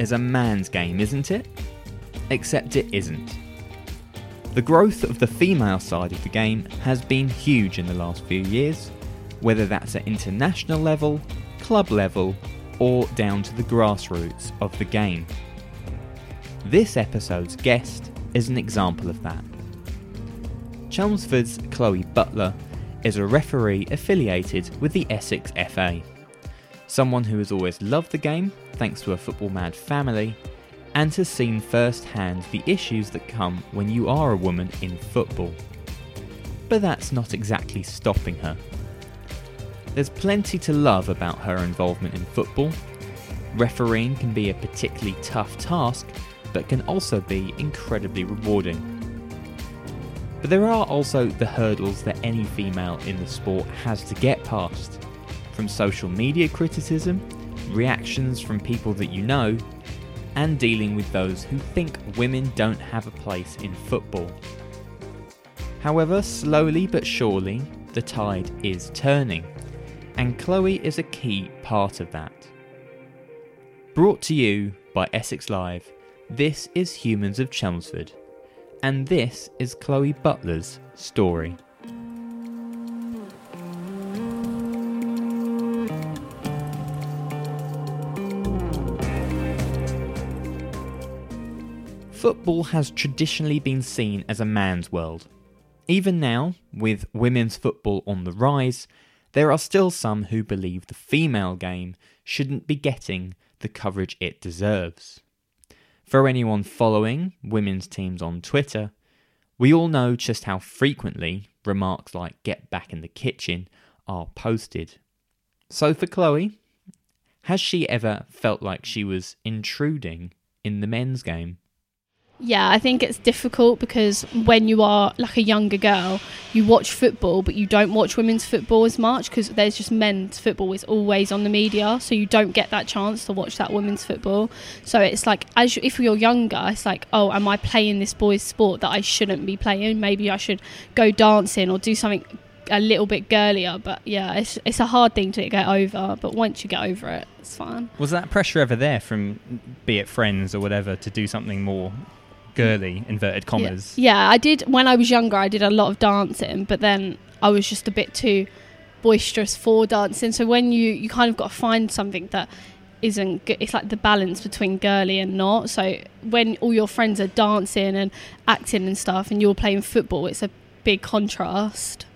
Is a man's game, isn't it? Except it isn't. The growth of the female side of the game has been huge in the last few years, whether that's at international level, club level, or down to the grassroots of the game. This episode's guest is an example of that. Chelmsford's Chloe Butler is a referee affiliated with the Essex FA. Someone who has always loved the game thanks to a football mad family, and has seen firsthand the issues that come when you are a woman in football. But that's not exactly stopping her. There's plenty to love about her involvement in football. Refereeing can be a particularly tough task, but can also be incredibly rewarding. But there are also the hurdles that any female in the sport has to get past, from social media criticism reactions from people that you know, and dealing with those who think women don't have a place in football. However, slowly but surely, the tide is turning, and Chloe is a key part of that. Brought to you by Essex Live, this is Humans of Chelmsford, and this is Chloe Butler's story. Football has traditionally been seen as a man's world. Even now, with women's football on the rise, there are still some who believe the female game shouldn't be getting the coverage it deserves. For anyone following women's teams on Twitter, we all know just how frequently remarks like get back in the kitchen are posted. So for Chloe, has she ever felt like she was intruding in the men's game? Yeah, I think it's difficult because when you are like a younger girl, you watch football, but you don't watch women's football as much because there's just men's football is always on the media, so you don't get that chance to watch that women's football. So it's like, as you, if you're younger, it's like, oh, am I playing this boy's sport that I shouldn't be playing? Maybe I should go dancing or do something a little bit girlier. But yeah, it's it's a hard thing to get over. But once you get over it, it's fine. Was that pressure ever there from, be it friends or whatever, to do something more girly inverted commas. Yeah. yeah, I did when I was younger. I did a lot of dancing, but then I was just a bit too boisterous for dancing. So when you you kind of got to find something that isn't good. It's like the balance between girly and not. So when all your friends are dancing and acting and stuff, and you're playing football, it's a big contrast.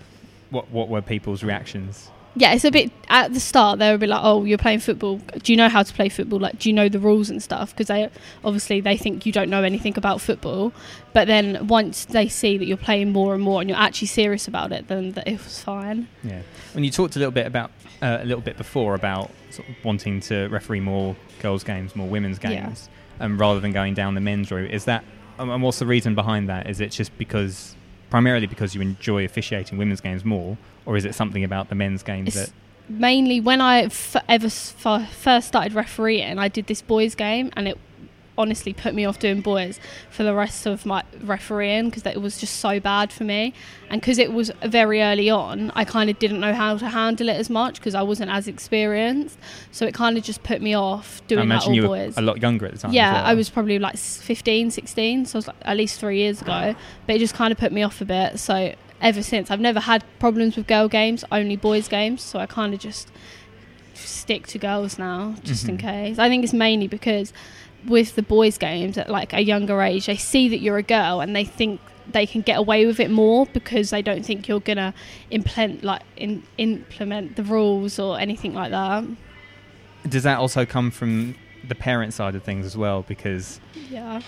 What What were people's reactions? Yeah, it's a bit at the start they would be like, "Oh, you're playing football. Do you know how to play football? Like, do you know the rules and stuff?" Because they obviously they think you don't know anything about football. But then once they see that you're playing more and more and you're actually serious about it, then it was fine. Yeah. When you talked a little bit about uh, a little bit before about sort of wanting to referee more girls' games, more women's games, yeah. um, rather than going down the men's route, is that um, and what's the reason behind that? Is it just because primarily because you enjoy officiating women's games more? Or is it something about the men's games it's that? Mainly, when I f- ever f- first started refereeing, I did this boys' game, and it honestly put me off doing boys for the rest of my refereeing because it was just so bad for me. And because it was very early on, I kind of didn't know how to handle it as much because I wasn't as experienced. So it kind of just put me off doing I imagine that you all were boys. a lot younger at the time. Yeah, well. I was probably like s- 15, 16, so it was like at least three years ago. But it just kind of put me off a bit. So ever since, I've never had problems with girl games, only boys games. So I kind of just stick to girls now, just in Mhm. case. I think it's mainly because with the boys games at like a younger age, they see that you're a girl and they think they can get away with it more because they don't think you're gonna implement like in, implement the rules or anything like that. Does that also come from the parent side of things as well? Because Yeah.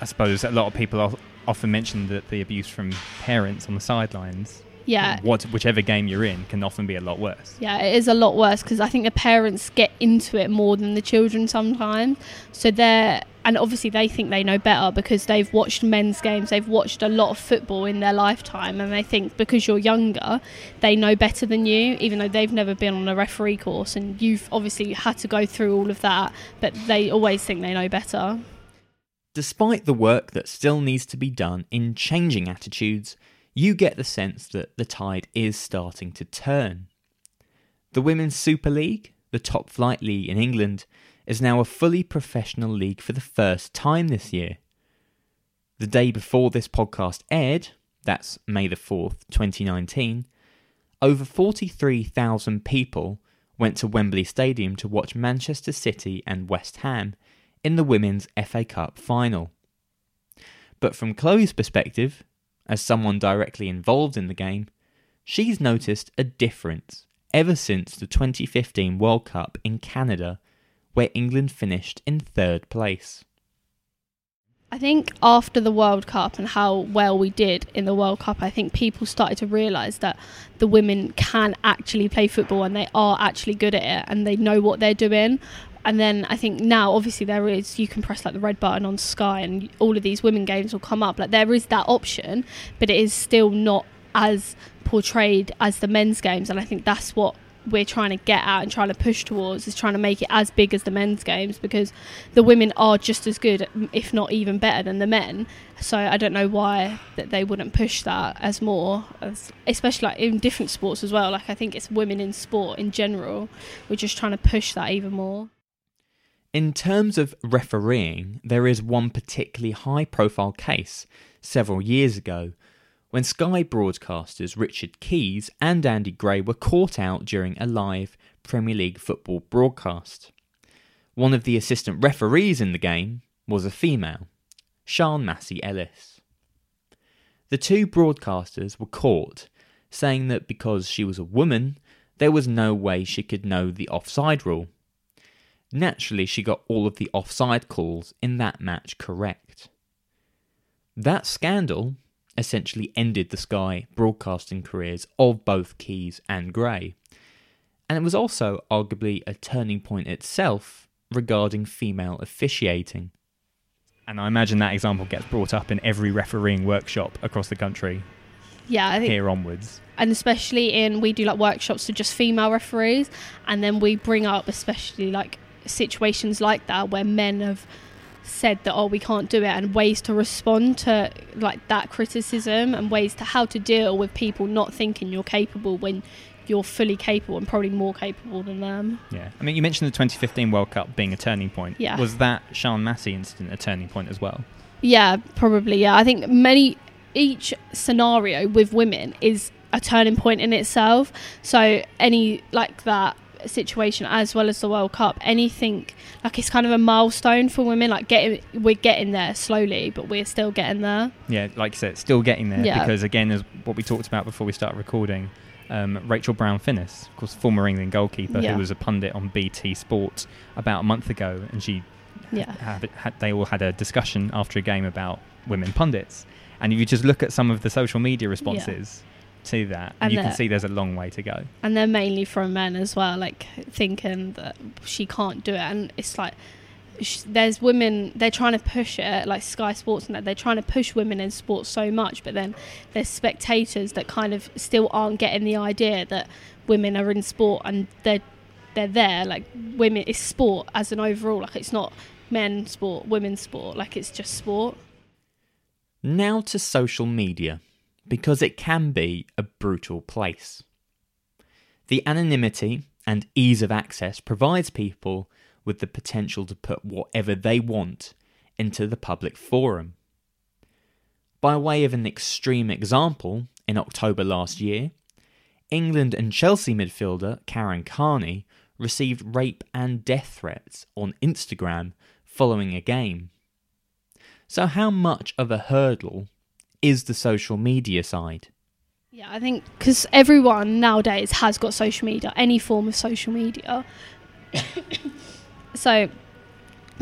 I suppose a lot of people of- often mention that the abuse from parents on the sidelines, Yeah. what whichever game you're in, can often be a lot worse. Yeah, it is a lot worse because I think the parents get into it more than the children sometimes. So they're, and obviously they think they know better because they've watched men's games, they've watched a lot of football in their lifetime, and they think because you're younger, they know better than you, even though they've never been on a referee course and you've obviously had to go through all of that, but they always think they know better. Despite the work that still needs to be done in changing attitudes, you get the sense that the tide is starting to turn. The Women's Super League, the top flight league in England, is now a fully professional league for the first time this year. The day before this podcast aired, that's May the 4th, 2019, over 43,000 people went to Wembley Stadium to watch Manchester City and West Ham in the Women's FA Cup final. But from Chloe's perspective, as someone directly involved in the game, she's noticed a difference ever since the 2015 World Cup in Canada, where England finished in third place. I think after the World Cup and how well we did in the World Cup, I think people started to realise that the women can actually play football and they are actually good at it and they know what they're doing. And then I think now, obviously, there is you can press like the red button on Sky and all of these women games will come up. Like there is that option, but it is still not as portrayed as the men's games. And I think that's what we're trying to get at and trying to push towards is trying to make it as big as the men's games because the women are just as good, if not even better than the men. So I don't know why that they wouldn't push that as more, as, especially like in different sports as well. Like I think it's women in sport in general. We're just trying to push that even more. In terms of refereeing, there is one particularly high profile case several years ago when Sky broadcasters Richard Keys and Andy Gray were caught out during a live Premier League football broadcast. One of the assistant referees in the game was a female, Sian Massey Ellis. The two broadcasters were caught, saying that because she was a woman, there was no way she could know the offside rule. Naturally, she got all of the offside calls in that match correct. That scandal essentially ended the Sky broadcasting careers of both Keys and Gray, and it was also arguably a turning point itself regarding female officiating. And I imagine that example gets brought up in every refereeing workshop across the country Yeah, I think here onwards. and especially in we do like workshops for just female referees and then we bring up especially like situations like that where men have said that oh we can't do it and ways to respond to like that criticism and ways to how to deal with people not thinking you're capable when you're fully capable and probably more capable than them Yeah. I mean, you mentioned the 2015 World Cup being a turning point. Yeah. Was that Sian Massey incident a turning point as well? Yeah, probably. Yeah, I think many each scenario with women is a turning point in itself. So any like that situation as well as the World Cup, anything like it's kind of a milestone for women. Like getting, we're getting there slowly, but we're still getting there. Yeah, like you said, still getting there Yeah. because again, as what we talked about before we started recording, um, Rachel Brown Finnis, of course, former England goalkeeper, Yeah. who was a pundit on BT Sport about a month ago, and she Yeah, had, had they all had a discussion after a game about women pundits, and if you just look at some of the social media responses to that, And you can see there's a long way to go. and they're mainly from men as well, like thinking that she can't do it, and it's like. sh- There's women. They're trying to push it, like Sky Sports, and that they're trying to push women in sports so much. But then there's spectators that kind of still aren't getting the idea that women are in sport and they're they're there. Like women, it's sport as an overall. Like it's not men's sport, women's sport. Like it's just sport. Now to social media, because it can be a brutal place. The anonymity and ease of access provides people with the potential to put whatever they want into the public forum. By way of an extreme example, in October last year, England and Chelsea midfielder Karen Carney received rape and death threats on Instagram following a game. So, how much of a hurdle is the social media side? Yeah, I think because everyone nowadays has got social media, any form of social media. so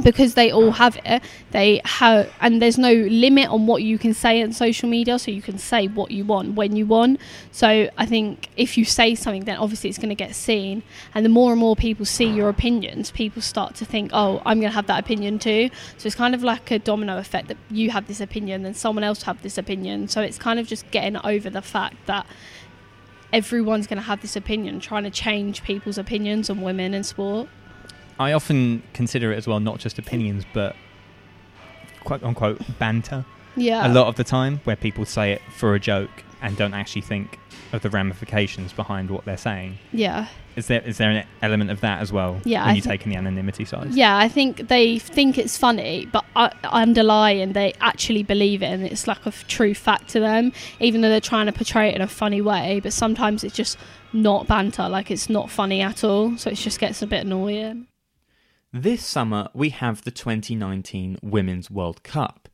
because they all have it they have and there's no limit on what you can say on social media so you can say what you want when you want. So i think if you say something then obviously it's going to get seen. And the more and more people see your opinions people start to think oh i'm going to have that opinion too. So it's kind of like a domino effect that you have this opinion then someone else have this opinion. So it's kind of just getting over the fact that everyone's going to have this opinion trying to change people's opinions on women in sport I often consider it as well, not just opinions, but quote unquote banter. Yeah. A lot of the time, where people say it for a joke and don't actually think of the ramifications behind what they're saying. Yeah. Is there is there an element of that as well? Yeah, When I you thi- take in the anonymity side. Yeah, I think they think it's funny, but uh, underlying they actually believe it, and it's like a f- true fact to them. Even though they're trying to portray it in a funny way, but sometimes it's just not banter, like it's not funny at all. So it just gets a bit annoying. This summer, we have the 2019 Women's World Cup,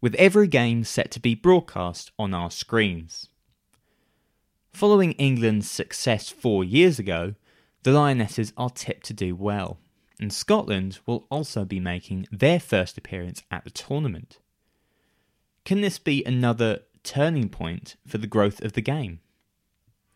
with every game set to be broadcast on our screens. Following England's success four years ago, the Lionesses are tipped to do well, and Scotland will also be making their first appearance at the tournament. Can this be another turning point for the growth of the game?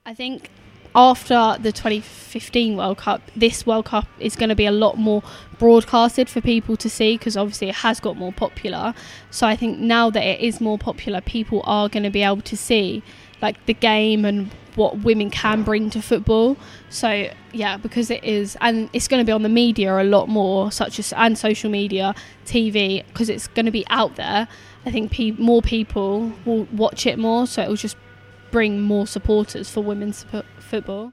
I think after the 2015 World Cup, this World Cup is going to be a lot more broadcasted for people to see because obviously it has got more popular. So I think now that it is more popular, people are going to be able to see like the game and what women can bring to football. So yeah, because it is, and it's going to be on the media a lot more, such as and social media, TV, because it's going to be out there. I think pe- more people will watch it more, so it will just bring more supporters for women's fo- football.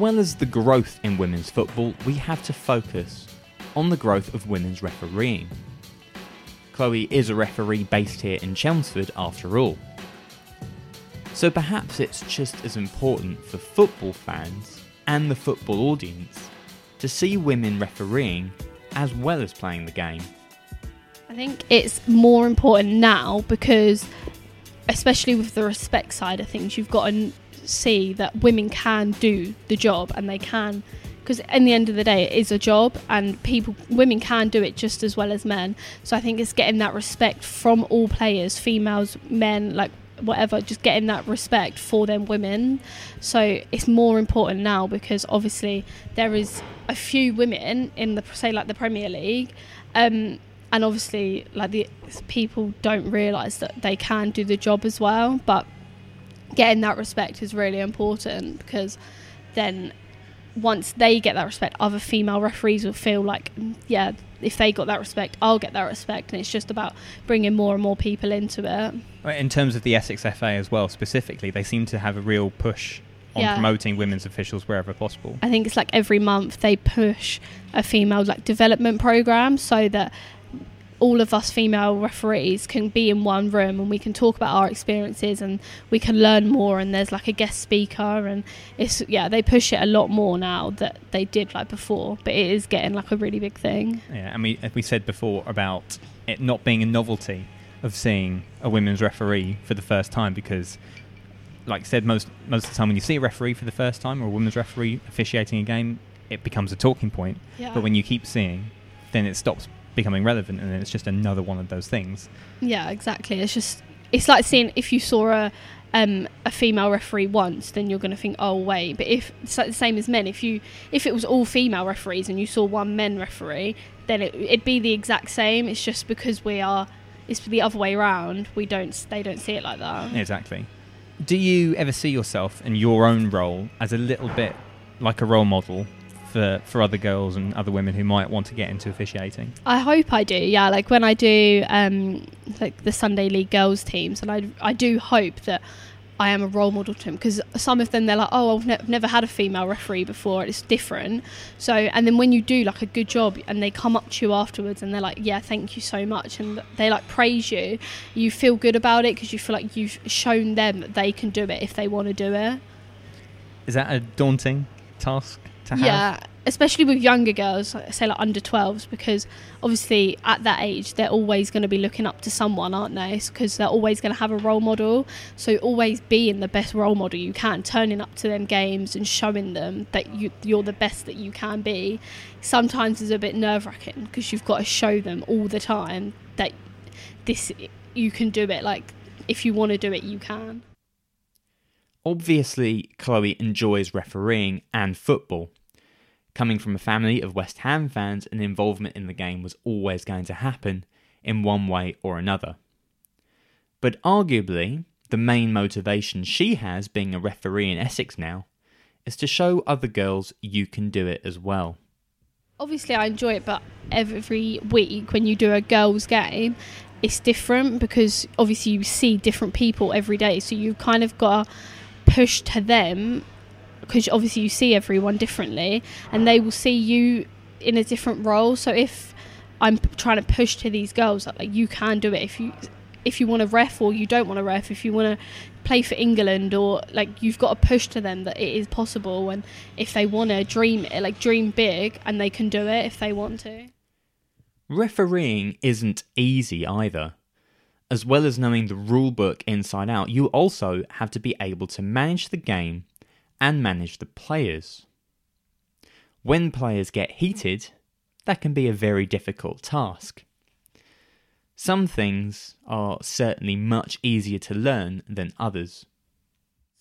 Well as the growth in women's football, we have to focus on the growth of women's refereeing. Chloe is a referee based here in Chelmsford after all. So perhaps it's just as important for football fans and the football audience to see women refereeing as well as playing the game. I think it's more important now because, especially with the respect side of things, you've got to n- see that women can do the job and they can. Because in the end of the day, it is a job, and people, women can do it just as well as men. So I think it's getting that respect from all players, females, men, like whatever, just getting that respect for them women. So it's more important now because obviously there is a few women in the say like the Premier League, um, and obviously like the people don't realise that they can do the job as well. But getting that respect is really important because then once they get that respect, other female referees will feel like, yeah, if they got that respect, I'll get that respect. And it's just about bringing more and more people into it. In terms of the Essex FA as well, specifically, they seem to have a real push on Yeah. promoting women's officials wherever possible. I think it's like every month they push a female like development program so that all of us female referees can be in one room and we can talk about our experiences and we can learn more and there's like a guest speaker and it's yeah they push it a lot more now that they did like before but it is getting like a really big thing Yeah, and we we said before about it not being a novelty of seeing a women's referee for the first time because, like I said, most most of the time when you see a referee for the first time or a women's referee officiating a game, it becomes a talking point. Yeah. But when you keep seeing, then it stops becoming relevant, and it's just another one of those things. Yeah, exactly. It's just it's like seeing if you saw a um, a female referee once, then you're going to think, oh wait. But if it's like the same as men, if you if it was all female referees and you saw one men referee, then it, it'd be the exact same. It's just because we are it's the other way around. We don't they don't see it like that. Exactly. Do you ever see yourself in your own role as a little bit like a role model for, for other girls and other women who might want to get into officiating? I hope I do. Yeah, like when I do um, like the Sunday League girls teams, and I I do hope that I am a role model to them because some of them they're like, oh, I've ne- never had a female referee before. It's different. So, and then when you do like a good job, and they come up to you afterwards, and they're like, yeah, thank you so much, and they like praise you, you feel good about it because you feel like you've shown them that they can do it if they want to do it. Is that a daunting task to have? Yeah, especially with younger girls, like, say like under 12s, because obviously at that age they're always going to be looking up to someone, aren't they? Because they're always going to have a role model. So always being the best role model you can, turning up to them games and showing them that you, you're the best that you can be. Sometimes is a bit nerve wracking because you've got to show them all the time that this you can do it. Like if you want to do it, you can. Obviously, Chloe enjoys refereeing and football. Coming from a family of West Ham fans, an involvement in the game was always going to happen in one way or another. But arguably, the main motivation she has being a referee in Essex now is to show other girls you can do it as well. Obviously, I enjoy it, but every week when you do a girls' game, it's different because obviously you see different people every day. So you've kind of got to push to them because obviously you see everyone differently and they will see you in a different role. So if I'm p- trying to push to these girls that like you can do it if you if you want to ref or you don't want to ref, if you want to play for England or like you've got to push to them that it is possible and if they want to dream it, like dream big and they can do it if they want to. Refereeing isn't easy either. As well as knowing the rule book inside out, you also have to be able to manage the game and manage the players. When players get heated, that can be a very difficult task. Some things are certainly much easier to learn than others.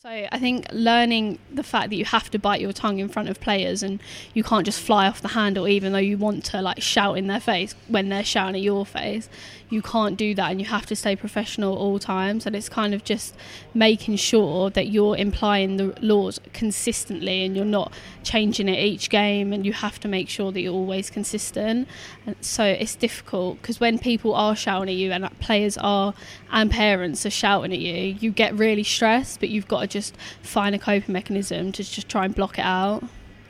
So I think learning the fact that you have to bite your tongue in front of players and you can't just fly off the handle even though you want to like shout in their face when they're shouting at your face. You can't do that and you have to stay professional at all times and it's kind of just making sure that you're implying the laws consistently and you're not changing it each game and you have to make sure that you're always consistent. And so it's difficult because when people are shouting at you and players are and parents are shouting at you, you get really stressed but you've got to just find a coping mechanism to just try and block it out.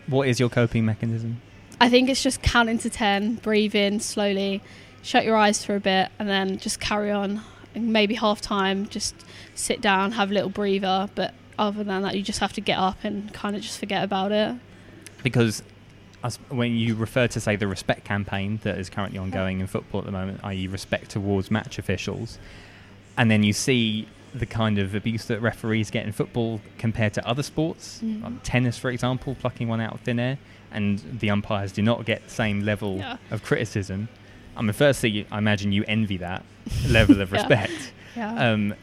What is your coping mechanism? I think it's just counting to 10, breathing slowly, shut your eyes for a bit, and then just carry on. And maybe half time, just sit down, have a little breather. But other than that, you just have to get up and kind of just forget about it. Because as, when you refer to, say, the respect campaign that is currently ongoing in football at the moment, i.e., respect towards match officials, and then you see the kind of abuse that referees get in football compared to other sports, Mm. like tennis, for example, plucking one out of thin air, and the umpires do not get the same level Yeah. of criticism. I mean, firstly, I imagine you envy that level of Yeah. respect. Yeah. Um,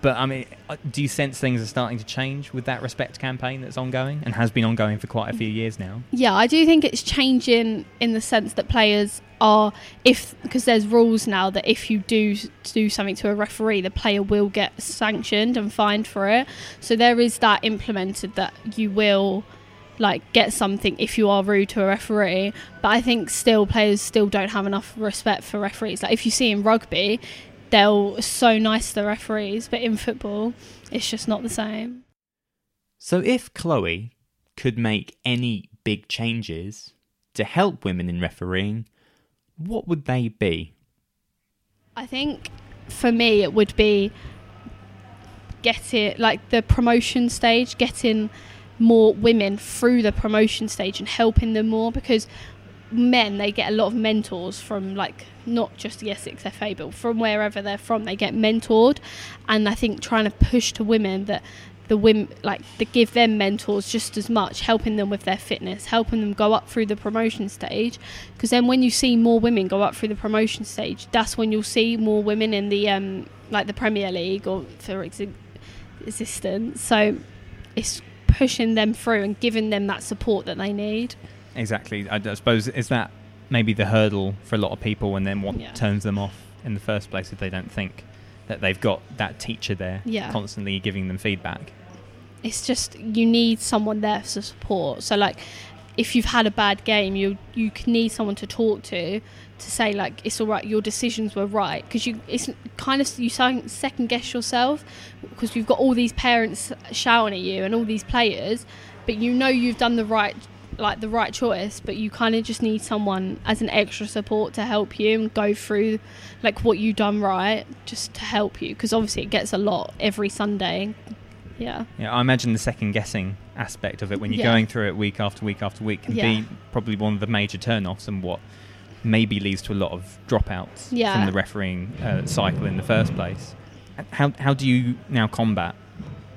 but I mean, uh, do you sense things are starting to change with that respect campaign that's ongoing and has been ongoing for quite a few years now? Yeah, I do think it's changing in the sense that players are if because there's rules now that if you do do something to a referee, the player will get sanctioned and fined for it. So there is that implemented that you will like get something if you are rude to a referee. But I think still players still don't have enough respect for referees. Like if you see in rugby, they're so nice to the referees, but in football, it's just not the same. So, if Chloe could make any big changes to help women in refereeing, what would they be? I think for me it would be get it like the promotion stage, getting more women through the promotion stage and helping them more because men they get a lot of mentors from like not just the Essex FA but from wherever they're from they get mentored. And I think trying to push to women that the women like to give them mentors just as much helping them with their fitness helping them go up through the promotion stage. Because then when you see more women go up through the promotion stage that's when you'll see more women in the um like the premier league or for ex- existence. So it's pushing them through and giving them that support that they need Exactly. I, I suppose is that maybe the hurdle for a lot of people, and then what Yeah. turns them off in the first place if they don't think that they've got that teacher there Yeah. constantly giving them feedback. it's just you need someone there for support. So like if you've had a bad game, you you can need someone to talk to to say like it's all right, your decisions were right because you it's kind of you second guess yourself because you've got all these parents shouting at you and all these players, but you know you've done the right like the right choice but you kind of just need someone as an extra support to help you and go through like what you've done right just to help you because obviously it gets a lot every sunday yeah Yeah, I imagine the second guessing aspect of it when you're Yeah. going through it week after week after week can Yeah. be probably one of the major turn-offs and what maybe leads to a lot of dropouts Yeah. from the refereeing uh, cycle in the first place. How how do you now combat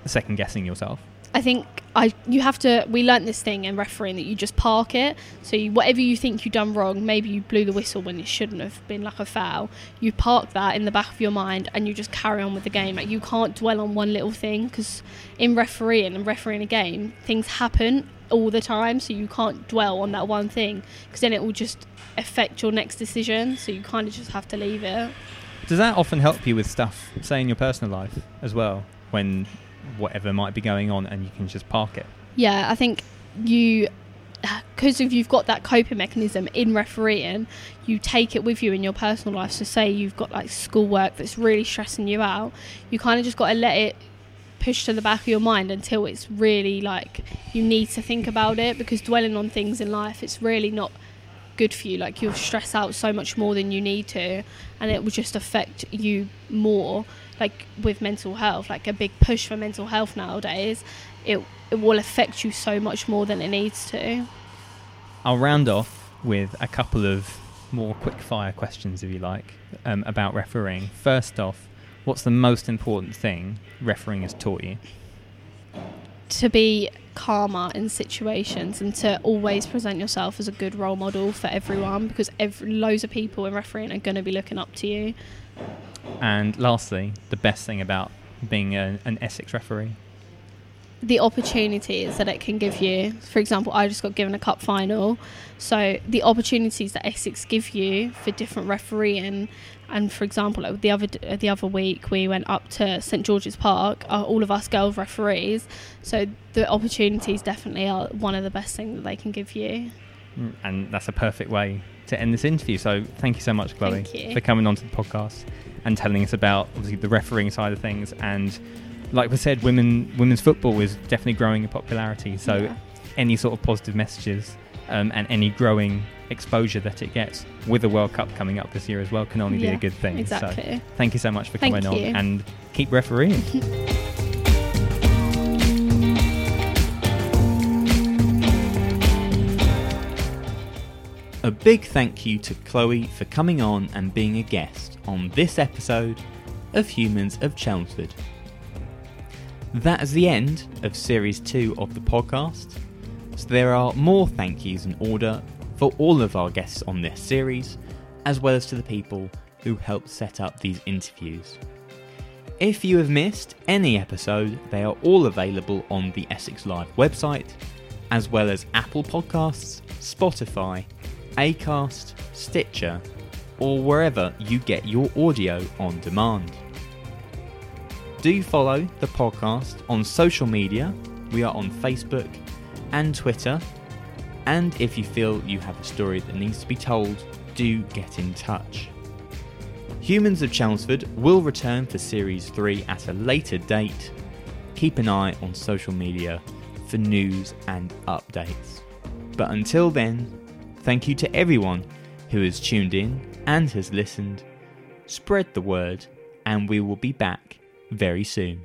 second guessing yourself? I think I you have to. We learnt this thing in refereeing that you just park it. So you, whatever you think you done wrong, maybe you blew the whistle when it shouldn't have been like a foul. You park that in the back of your mind and you just carry on with the game. Like you can't dwell on one little thing because in refereeing and refereeing a game, things happen all the time. So you can't dwell on that one thing because then it will just affect your next decision. So you kind of just have to leave it. Does that often help you with stuff, say in your personal life as well, when whatever might be going on and you can just park it? Yeah, I think you, because if you've got that coping mechanism in refereeing, you take it with you in your personal life. So, say you've got like schoolwork that's really stressing you out, you kind of just got to let it push to the back of your mind until it's really like you need to think about it because dwelling on things in life, it's really not good for you. Like you'll stress out so much more than you need to, and it will just affect you more. Like with mental health, like a big push for mental health nowadays, it it will affect you so much more than it needs to. I'll round off with a couple of more quick fire questions, if you like, um, about refereeing. First off, what's the most important thing refereeing has taught you? To be calmer in situations and to always present yourself as a good role model for everyone because every, loads of people in refereeing are going to be looking up to you. And lastly, the best thing about being a, an Essex referee? the opportunities that it can give you. For example, I just got given a cup final, so the opportunities that Essex give you for different refereeing, and for example, like the other the other week we went up to St George's Park, uh, all of us girls referees. So the opportunities definitely are one of the best things that they can give you. Mm, And that's a perfect way to end this interview. So thank you so much, Chloe, for coming onto the podcast and telling us about obviously the refereeing side of things. And like we said, women women's football is definitely growing in popularity. So Yeah. any sort of positive messages um, and any growing exposure that it gets with the World Cup coming up this year as well can only be a good thing. Exactly. So thank you so much for coming on and keep refereeing. big thank you to Chloe for coming on and being a guest on this episode of Humans of Chelmsford. That is the end of Series 2 of the podcast, so there are more thank yous in order for all of our guests on this series, as well as to the people who helped set up these interviews. If you have missed any episode, they are all available on the Essex Live website, as well as Apple Podcasts, Spotify, Acast, Stitcher, or wherever you get your audio on demand. Do follow the podcast on social media. We are on Facebook and Twitter. And if you feel you have a story that needs to be told, do get in touch. Humans of Chelmsford will return for Series 3 at a later date. Keep an eye on social media for news and updates. But until then, thank you to everyone who has tuned in and has listened. Spread the word, and we will be back very soon.